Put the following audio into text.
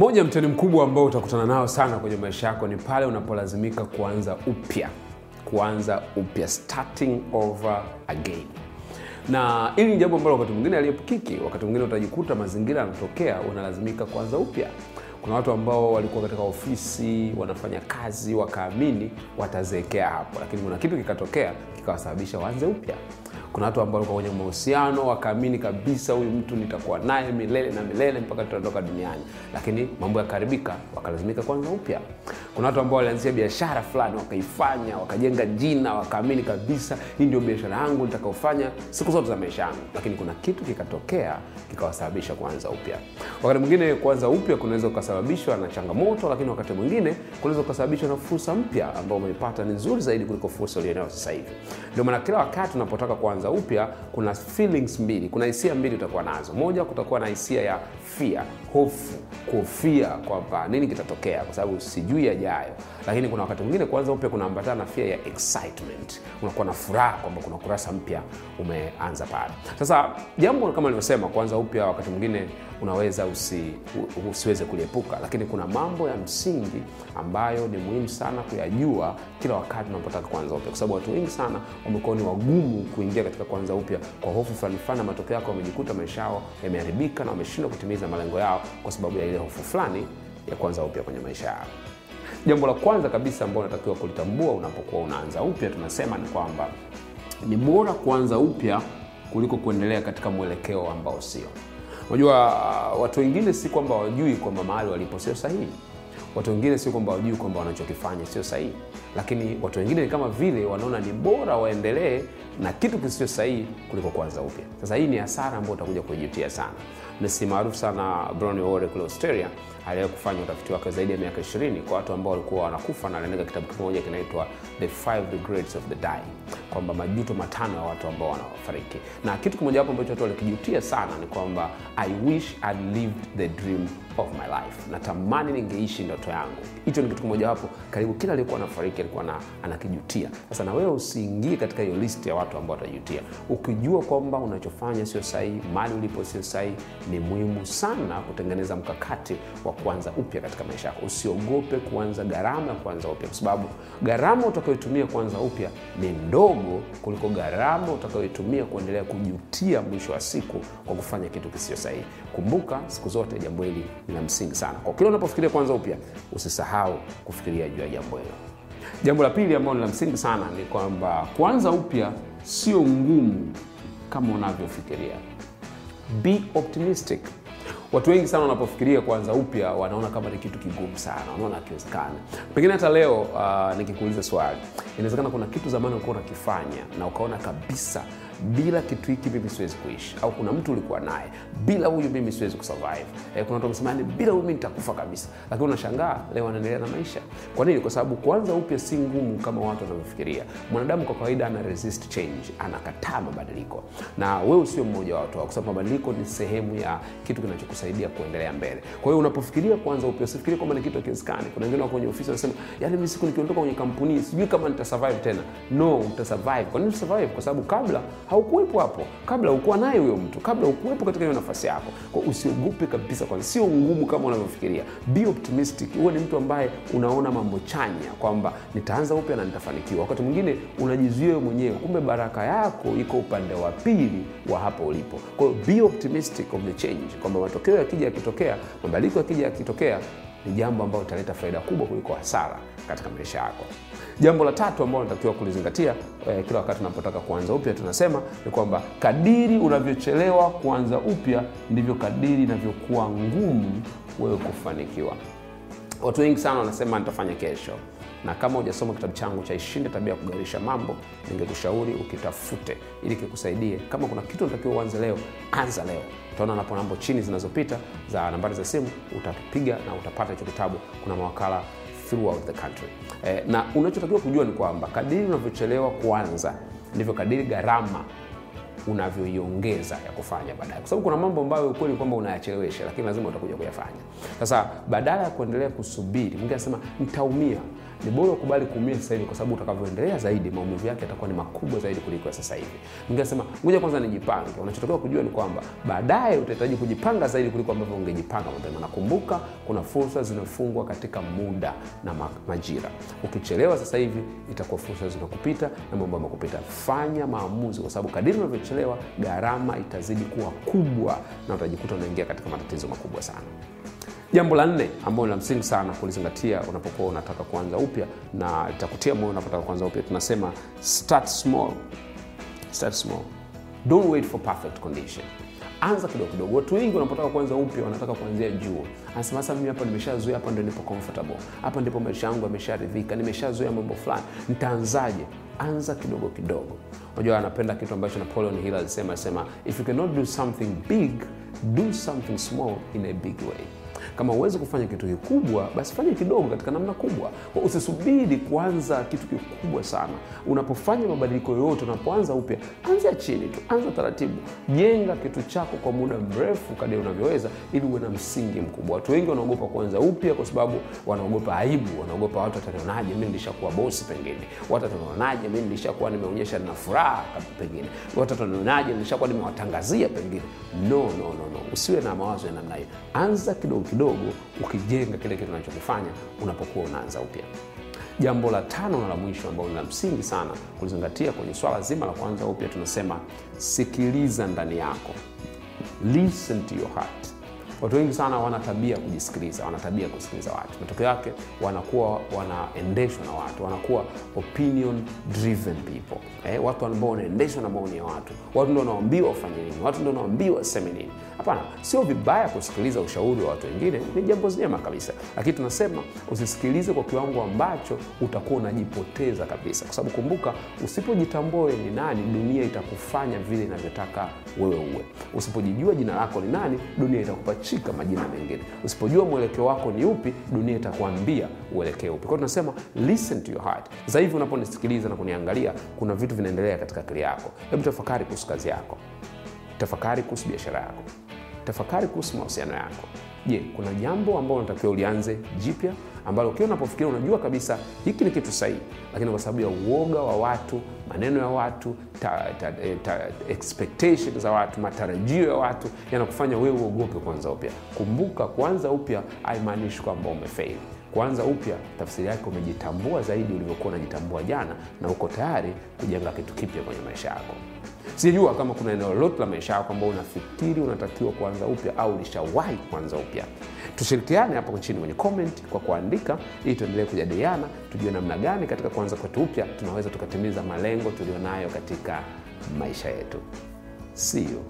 Moja mtani mkubwa ambao utakutana nao sana kwenye maisha yako ni pale unapolazimika kuanza upya, kuanza upya, starting over again. Na hili ni jambo ambalo wakati mwingine aliyepukiki Wakati mwingine utajikuta mazingira yanatokea, unalazimika kuanza upya. Kuna watu ambao walikuwa katika ofisi wanafanya kazi, wakaamini watazeekea hapo, lakini kuna kitu kikatokea kikawasababisha waanze upya. Kuna watu ambao walikuwa kwenye mahusiano wakaamini kabisa huyu mtu nitakuwa naye milele na milele mpaka tutaondoka duniani, lakini mambo yakaharibika, wakalazimika kuanza upya. Kuna watu ambao walianzia biashara fulani wakaifanya, wakajenga jina, wakaamini kabisa hii ndio biashara yangu nitakaofanya siku zote za maisha yangu, lakini kuna kitu kikatokea kikawasababisha kuanza upya. Wakati mwingine kuanza upya kunaweza ukasababishwa na changamoto, lakini wakati mwingine kunaweza ukasababishwa na fursa mpya ambayo umeipata ni nzuri zaidi kuliko fursa ulionayo sasa. Ndio maana kila wakati unapotaka kuanza upya, kuna feelings mbili, kuna hisia mbili utakuwa nazo. Moja, kutakuwa na hisia ya fia hofu, kuhofia kwamba nini kitatokea, kwa sababu sijui yajayo. Lakini kuna wakati mwingine kuanza upya kunaambatana na fear ya excitement, unakuwa na furaha kwamba kuna kurasa mpya umeanza pale. Sasa jambo kama nilivyosema, kuanza upya wakati mwingine unaweza usi, usiweze kuliepuka, lakini kuna mambo ya msingi ambayo ni muhimu sana kuyajua kila wakati unapotaka kuanza upya, kwa sababu watu wengi sana wamekuwa ni wagumu kuingia katika kuanza upya kwa hofu fulani fulani, na matokeo yake wamejikuta maisha yao yameharibika na wameshindwa kutimiza malengo yao kwa sababu ya ile hofu fulani ya kuanza upya kwenye maisha yao. Jambo la kwanza kabisa ambalo unatakiwa kulitambua unapokuwa unaanza upya, tunasema ni kwamba ni bora kuanza upya kuliko kuendelea katika mwelekeo ambao sio. Unajua, watu wengine si kwamba wajui kwamba mahali walipo sio sahihi. Watu wengine sio kwamba wajui kwamba wanachokifanya sio sahihi, lakini watu wengine kama vile wanaona ni bora waendelee na kitu kisicho sahihi kuliko kuanza upya. Sasa hii ni hasara ambayo utakuja kuijutia sana. Nesi maarufu sana Bronnie Ware kule Australia aliwahi kufanya utafiti wake zaidi ya miaka 20 kwa watu ambao walikuwa wanakufa, na aliandika kitabu kimoja kinaitwa The Five of the Dying, kwamba majuto matano ya watu ambao wanafariki. Na kitu kimoja hapo ambacho watu walikijutia sana ni kwamba I wish I lived the dream of my life, natamani ningeishi ndoto yangu. Hicho ni kitu kimojawapo karibu kila aliyekuwa anafariki alikuwa na, anakijutia. Sasa na wewe usiingie katika hiyo list ya watu ambao watajutia. Ukijua kwamba unachofanya sio sahihi, mali ulipo sio sahihi, ni muhimu sana kutengeneza mkakati wa kuanza upya katika maisha yako. Usiogope kuanza gharama ya kuanza upya, kwa sababu gharama utakayoitumia kuanza upya ni ndogo kuliko gharama utakayoitumia kuendelea kujutia mwisho wa siku kwa kufanya kitu kisio sahihi. Kumbuka siku zote jambo hili ni la msingi sana. Kwa kile unapofikiria kuanza upya, usisahau kufikiria juu ya jambo hilo. Jambo la pili ambalo ni la msingi sana ni kwamba kuanza upya sio ngumu kama unavyofikiria. Be optimistic. Watu wengi sana wanapofikiria kuanza upya wanaona kama ni kitu kigumu sana, wanaona akiwezekana. Pengine hata leo uh, nikikuuliza swali, inawezekana kuna kitu zamani ulikuwa unakifanya na ukaona kabisa bila kitu hiki mimi siwezi kuishi, au kuna mtu ulikuwa naye, bila huyu mimi siwezi kusurvive. Eh, kuna watu wamesema bila huyu mimi nitakufa kabisa, lakini unashangaa leo anaendelea na maisha. Kwa nini? Kwa sababu kuanza upya si ngumu kama watu wanavyofikiria. Mwanadamu kwa kawaida ana resist change, anakataa mabadiliko, na wewe usio mmoja wa watu hao, sababu mabadiliko ni sehemu ya kitu kinachokusaidia kuendelea mbele. Kwa hiyo unapofikiria kuanza upya, usifikirie kwamba ni kitu hakiwezekani. Kuna wengine wako kwenye ofisi wanasema, yani mimi siku nikiondoka kwenye kampuni sijui kama nitasurvive tena. No, utasurvive. Kwa nini utasurvive? Kwa sababu kabla haukuwepo hapo, kabla ukuwa naye huyo mtu, kabla ukuwepo katika hiyo nafasi yako. Kwa usiogope kabisa, kwanza sio ngumu kama unavyofikiria. Be optimistic, huwe ni mtu ambaye unaona mambo chanya kwamba nitaanza upya na nitafanikiwa. Wakati mwingine unajizuia wewe mwenyewe, kumbe baraka yako iko upande wa pili wa hapo ulipo. Kwa be optimistic of the change, kwamba matokeo yakija yakitokea, mabadiliko yakija yakitokea ni jambo ambalo litaleta faida kubwa kuliko hasara katika maisha yako. Jambo la tatu ambalo natakiwa kulizingatia eh, kila wakati unapotaka kuanza upya, tunasema ni kwamba kadiri unavyochelewa kuanza upya ndivyo kadiri inavyokuwa ngumu wewe kufanikiwa. Watu wengi sana wanasema nitafanya kesho, na kama hujasoma kitabu changu cha Ishinde Tabia ya Kugairisha Mambo, ningekushauri ukitafute ili kikusaidie. Kama kuna kitu unatakiwa uanze leo, anza leo. Utaona napo nambo chini zinazopita za nambari za simu, utapiga na utapata hicho kitabu. Kuna mawakala throughout the country. Eh, na unachotakiwa kujua ni kwamba kadiri unavyochelewa kuanza ndivyo kadiri gharama unavyoiongeza ya kufanya baadaye, kwa sababu kuna mambo ambayo ukweli kwamba unayachelewesha, lakini lazima utakuja kuyafanya. Sasa badala ya kuendelea kusubiri, mwingine anasema nitaumia, ni bora ukubali kuumia sasa hivi, kwa sababu utakavyoendelea zaidi maumivu yake yatakuwa ni makubwa zaidi kuliko ya sasa hivi. Ningesema ngoja kwanza nijipange. Unachotakiwa kujua ni kwamba baadaye utahitaji kujipanga zaidi kuliko ambavyo ungejipanga mapema, Nakumbuka kuna fursa zinafungwa katika muda na majira. Ukichelewa sasa hivi, itakuwa fursa zinakupita na mambo yamekupita. Fanya maamuzi, kwa sababu kadiri unavyochelewa, gharama itazidi kuwa kubwa na utajikuta unaingia katika matatizo makubwa sana. Jambo la nne ambalo la msingi sana kulizingatia unapokuwa unataka kuanza upya na itakutia moyo unapotaka kuanza upya, tunasema start small. Start small. Don't wait for perfect condition. Anza kidogo kidogo. Watu wengi wanapotaka kuanza upya wanataka kuanzia juu. Anasema sasa, mimi hapa nimeshazoea, hapa ndio nipo comfortable, hapa ndipo maisha yangu yamesharidhika, nimeshazoea mambo fulani, nitaanzaje? Anza kidogo kidogo. Unajua, anapenda kitu ambacho Napoleon Hill alisema, alisema if you cannot do something big do something small in a big way. Kama huwezi kufanya kitu kikubwa, basi fanya kidogo katika namna kubwa. Usisubiri kuanza kitu kikubwa sana. Unapofanya mabadiliko yoyote, unapoanza upya, anzia chini tu, anza taratibu, jenga kitu chako kwa muda mrefu kadiri unavyoweza, ili uwe na msingi mkubwa. Watu wengi wanaogopa kuanza upya kwa sababu wanaogopa aibu, wanaogopa watu watanionaje, mimi nilishakuwa bosi, pengine watu watanionaje, mimi nilishakuwa nimeonyesha nina furaha, pengine watu watanionaje, nilishakuwa nimewatangazia, pengine. No, no, no, no, usiwe na mawazo ya namna hiyo. Anza kidogo kidogo, ukijenga kile kitu unachokifanya unapokuwa unaanza upya. Jambo la tano na la mwisho ambalo ni la msingi sana kulizingatia kwenye swala zima la kuanza upya, tunasema sikiliza ndani yako, listen to your heart. Watu wengi sana wana tabia kujisikiliza, wana tabia kusikiliza watu. Matokeo yake wanakuwa wanaendeshwa na watu, wanakuwa opinion driven people eh, watu ambao wanaendeshwa na maoni ya watu. Watu ndio wanaambiwa wafanye nini, watu ndio wanaambiwa waseme nini. Hapana, sio vibaya kusikiliza ushauri wa watu wengine, ni jambo zema kabisa, lakini tunasema usisikilize kwa kiwango ambacho utakuwa unajipoteza kabisa, kwa sababu kumbuka, usipojitambua wewe ni nani, dunia itakufanya vile inavyotaka wewe uwe. Usipojijua jina lako ni nani, dunia itakupachika majina mengine. Usipojua mwelekeo wako ni upi, dunia itakuambia uelekee upi. Kwa hiyo tunasema listen to your heart. Sasa hivi unaponisikiliza na kuniangalia, kuna vitu vinaendelea katika akili yako. Hebu tafakari kuhusu kazi yako, tafakari kuhusu biashara yako, tafakari kuhusu mahusiano yako. Je, kuna jambo ambalo unatakiwa ulianze jipya ambalo kila unapofikiria unajua kabisa hiki ni kitu sahihi, lakini kwa sababu ya uoga wa watu, maneno ya watu, ta, ta, ta, expectation za watu, matarajio ya watu yanakufanya wewe uogope kuanza upya. Kumbuka, kuanza upya haimaanishi kwamba umefaili. Kuanza upya tafsiri yake umejitambua zaidi ulivyokuwa unajitambua jana, na uko tayari kujenga kitu kipya kwenye maisha yako. Sijajua kama kuna eneo lolote la maisha yako ambao unafikiri unatakiwa kuanza upya au ulishawahi kuanza upya. Tushirikiane hapo chini kwenye comment kwa kuandika, ili tuendelee kujadiliana, tujue namna gani katika kuanza kwetu upya tunaweza tukatimiza malengo tulionayo katika maisha yetu. See you.